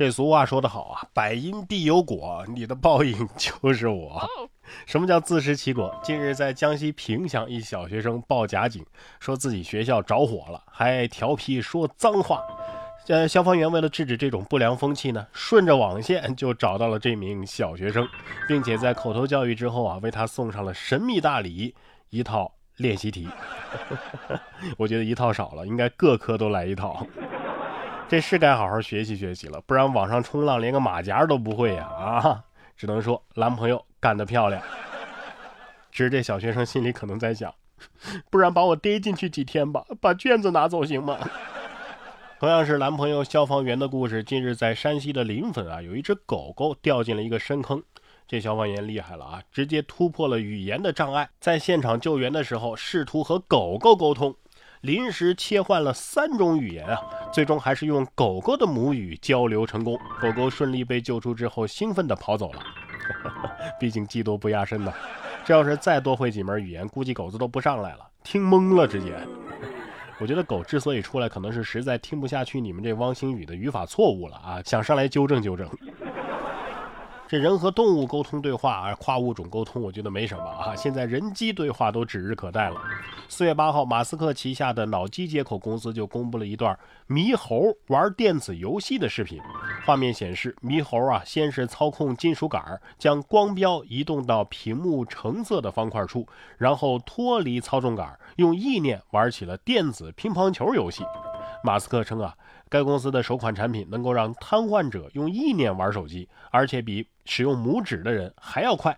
这俗话说得好啊，百因必有果，你的报应 就是我。什么叫自食其果？近日在江西萍乡，一小学生报假警，说自己学校着火了，还调皮说脏话。呃，消防员为了制止这种不良风气呢，顺着网线就找到了这名小学生，并且在口头教育之后啊，为他送上了神秘大礼——一套练习题。我觉得一套少了，应该各科都来一套。这是该好好学习学习了，不然网上冲浪连个马甲都不会呀！啊，只能说男朋友干得漂亮。只是这小学生心里可能在想，不然把我逮进去几天吧，把卷子拿走行吗？同样是男朋友消防员的故事，近日在山西的临汾啊，有一只狗狗掉进了一个深坑，这消防员厉害了啊，直接突破了语言的障碍，在现场救援的时候试图和狗狗沟通。临时切换了三种语言啊，最终还是用狗狗的母语交流成功。狗狗顺利被救出之后，兴奋地跑走了。毕竟技多不压身呐，这要是再多会几门语言，估计狗子都不上来了，听懵了直接。我觉得狗之所以出来，可能是实在听不下去你们这汪星宇的语法错误了啊，想上来纠正纠正。这人和动物沟通对话啊，跨物种沟通，我觉得没什么啊。现在人机对话都指日可待了。四月八号，马斯克旗下的脑机接口公司就公布了一段猕猴玩电子游戏的视频。画面显示，猕猴啊，先是操控金属杆，将光标移动到屏幕橙色的方块处，然后脱离操纵杆，用意念玩起了电子乒乓球游戏。马斯克称啊。该公司的首款产品能够让瘫痪者用意念玩手机，而且比使用拇指的人还要快。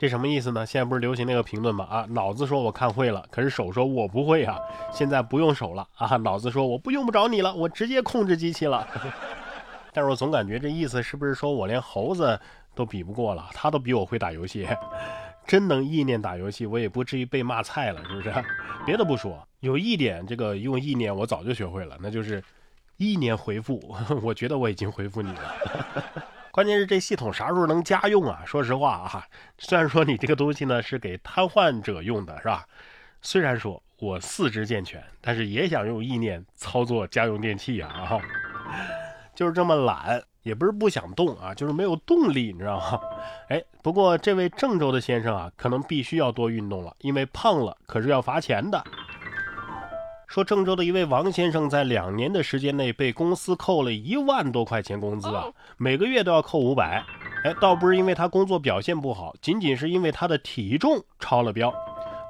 这什么意思呢？现在不是流行那个评论吗？啊，脑子说我看会了，可是手说我不会啊。现在不用手了啊，脑子说我不用不着你了，我直接控制机器了。但是我总感觉这意思是不是说我连猴子都比不过了？他都比我会打游戏，真能意念打游戏，我也不至于被骂菜了，是不是？别的不说，有一点这个用意念我早就学会了，那就是。意念回复，我觉得我已经回复你了。关键是这系统啥时候能家用啊？说实话啊，虽然说你这个东西呢是给瘫痪者用的，是吧？虽然说我四肢健全，但是也想用意念操作家用电器啊。就是这么懒，也不是不想动啊，就是没有动力，你知道吗？哎，不过这位郑州的先生啊，可能必须要多运动了，因为胖了可是要罚钱的。说郑州的一位王先生在两年的时间内被公司扣了一万多块钱工资啊，每个月都要扣五百。哎，倒不是因为他工作表现不好，仅仅是因为他的体重超了标。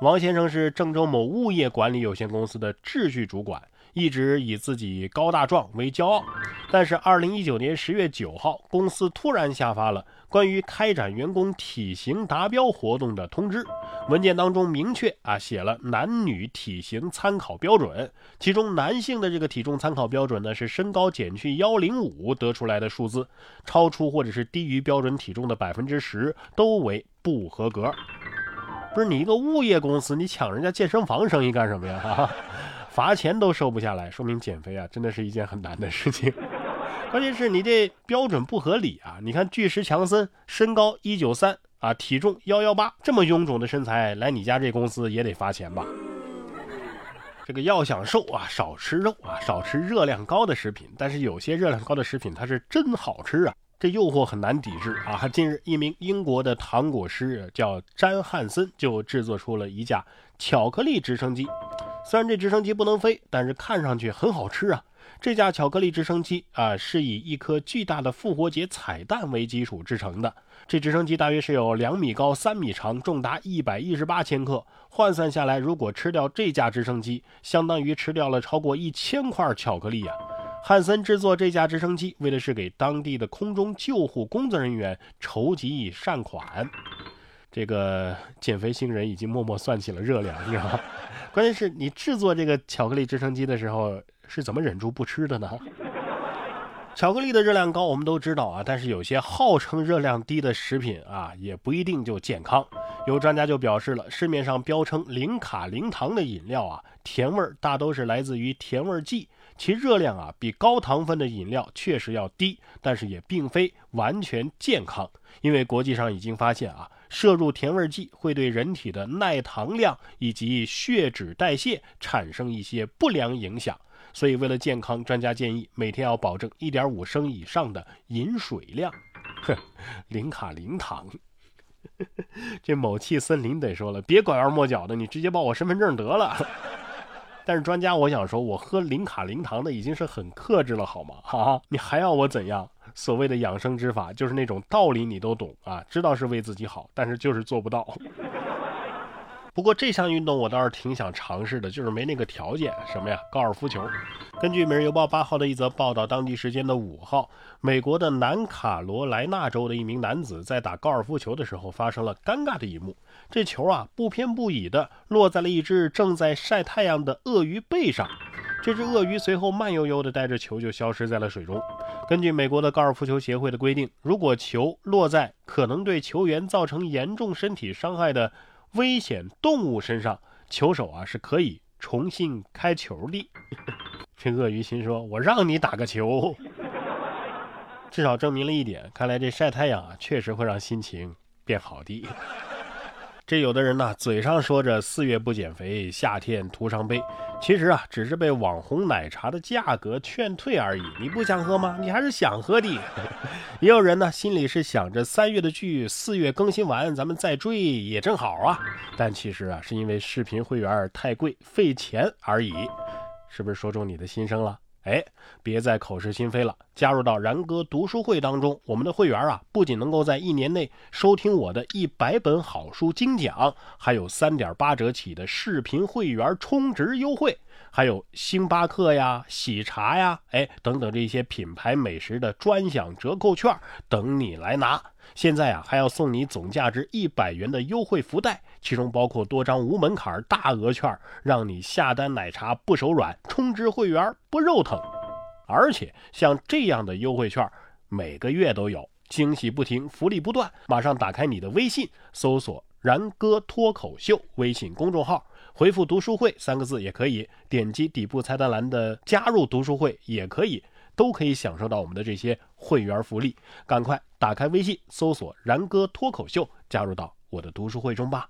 王先生是郑州某物业管理有限公司的秩序主管。一直以自己高大壮为骄傲，但是二零一九年十月九号，公司突然下发了关于开展员工体型达标活动的通知。文件当中明确啊写了男女体型参考标准，其中男性的这个体重参考标准呢是身高减去幺零五得出来的数字，超出或者是低于标准体重的百分之十都为不合格。不是你一个物业公司，你抢人家健身房生意干什么呀？罚钱都收不下来，说明减肥啊真的是一件很难的事情。关键是你这标准不合理啊！你看巨石强森身高一九三啊，体重幺幺八，这么臃肿的身材来你家这公司也得罚钱吧？这个要想瘦啊，少吃肉啊，少吃热量高的食品。但是有些热量高的食品它是真好吃啊，这诱惑很难抵制啊。近日，一名英国的糖果师叫詹汉森就制作出了一架巧克力直升机。虽然这直升机不能飞，但是看上去很好吃啊！这架巧克力直升机啊，是以一颗巨大的复活节彩蛋为基础制成的。这直升机大约是有两米高、三米长，重达一百一十八千克。换算下来，如果吃掉这架直升机，相当于吃掉了超过一千块巧克力呀！汉森制作这架直升机，为的是给当地的空中救护工作人员筹集善款。这个减肥星人已经默默算起了热量，你知道吗？关键是你制作这个巧克力直升机的时候是怎么忍住不吃的呢？巧克力的热量高，我们都知道啊，但是有些号称热量低的食品啊，也不一定就健康。有专家就表示了，市面上标称零卡零糖的饮料啊，甜味儿大都是来自于甜味剂，其热量啊比高糖分的饮料确实要低，但是也并非完全健康，因为国际上已经发现啊。摄入甜味剂会对人体的耐糖量以及血脂代谢产生一些不良影响，所以为了健康，专家建议每天要保证一点五升以上的饮水量。哼，零卡零糖。这某气森林得说了，别拐弯抹角的，你直接报我身份证得了。但是专家，我想说，我喝零卡零糖的已经是很克制了，好吗？哈，你还要我怎样？所谓的养生之法，就是那种道理你都懂啊，知道是为自己好，但是就是做不到。不过这项运动我倒是挺想尝试的，就是没那个条件。什么呀？高尔夫球。根据《每日邮报》八号的一则报道，当地时间的五号，美国的南卡罗来纳州的一名男子在打高尔夫球的时候发生了尴尬的一幕。这球啊不偏不倚的落在了一只正在晒太阳的鳄鱼背上，这只鳄鱼随后慢悠悠的带着球就消失在了水中。根据美国的高尔夫球协会的规定，如果球落在可能对球员造成严重身体伤害的危险动物身上，球手啊是可以重新开球的。这鳄鱼心说：“我让你打个球，至少证明了一点，看来这晒太阳啊，确实会让心情变好的。”这有的人呢，嘴上说着四月不减肥，夏天徒伤悲，其实啊，只是被网红奶茶的价格劝退而已。你不想喝吗？你还是想喝的。也有人呢，心里是想着三月的剧四月更新完，咱们再追也正好啊。但其实啊，是因为视频会员太贵，费钱而已。是不是说中你的心声了？哎，别再口是心非了。加入到然哥读书会当中，我们的会员啊，不仅能够在一年内收听我的一百本好书精讲，还有三点八折起的视频会员充值优惠，还有星巴克呀、喜茶呀，哎等等这些品牌美食的专享折扣券等你来拿。现在啊，还要送你总价值一百元的优惠福袋，其中包括多张无门槛大额券，让你下单奶茶不手软，充值会员不肉疼。而且像这样的优惠券，每个月都有，惊喜不停，福利不断。马上打开你的微信，搜索“然哥脱口秀”微信公众号，回复“读书会”三个字也可以，点击底部菜单栏的“加入读书会”也可以。都可以享受到我们的这些会员福利，赶快打开微信搜索“然哥脱口秀”，加入到我的读书会中吧。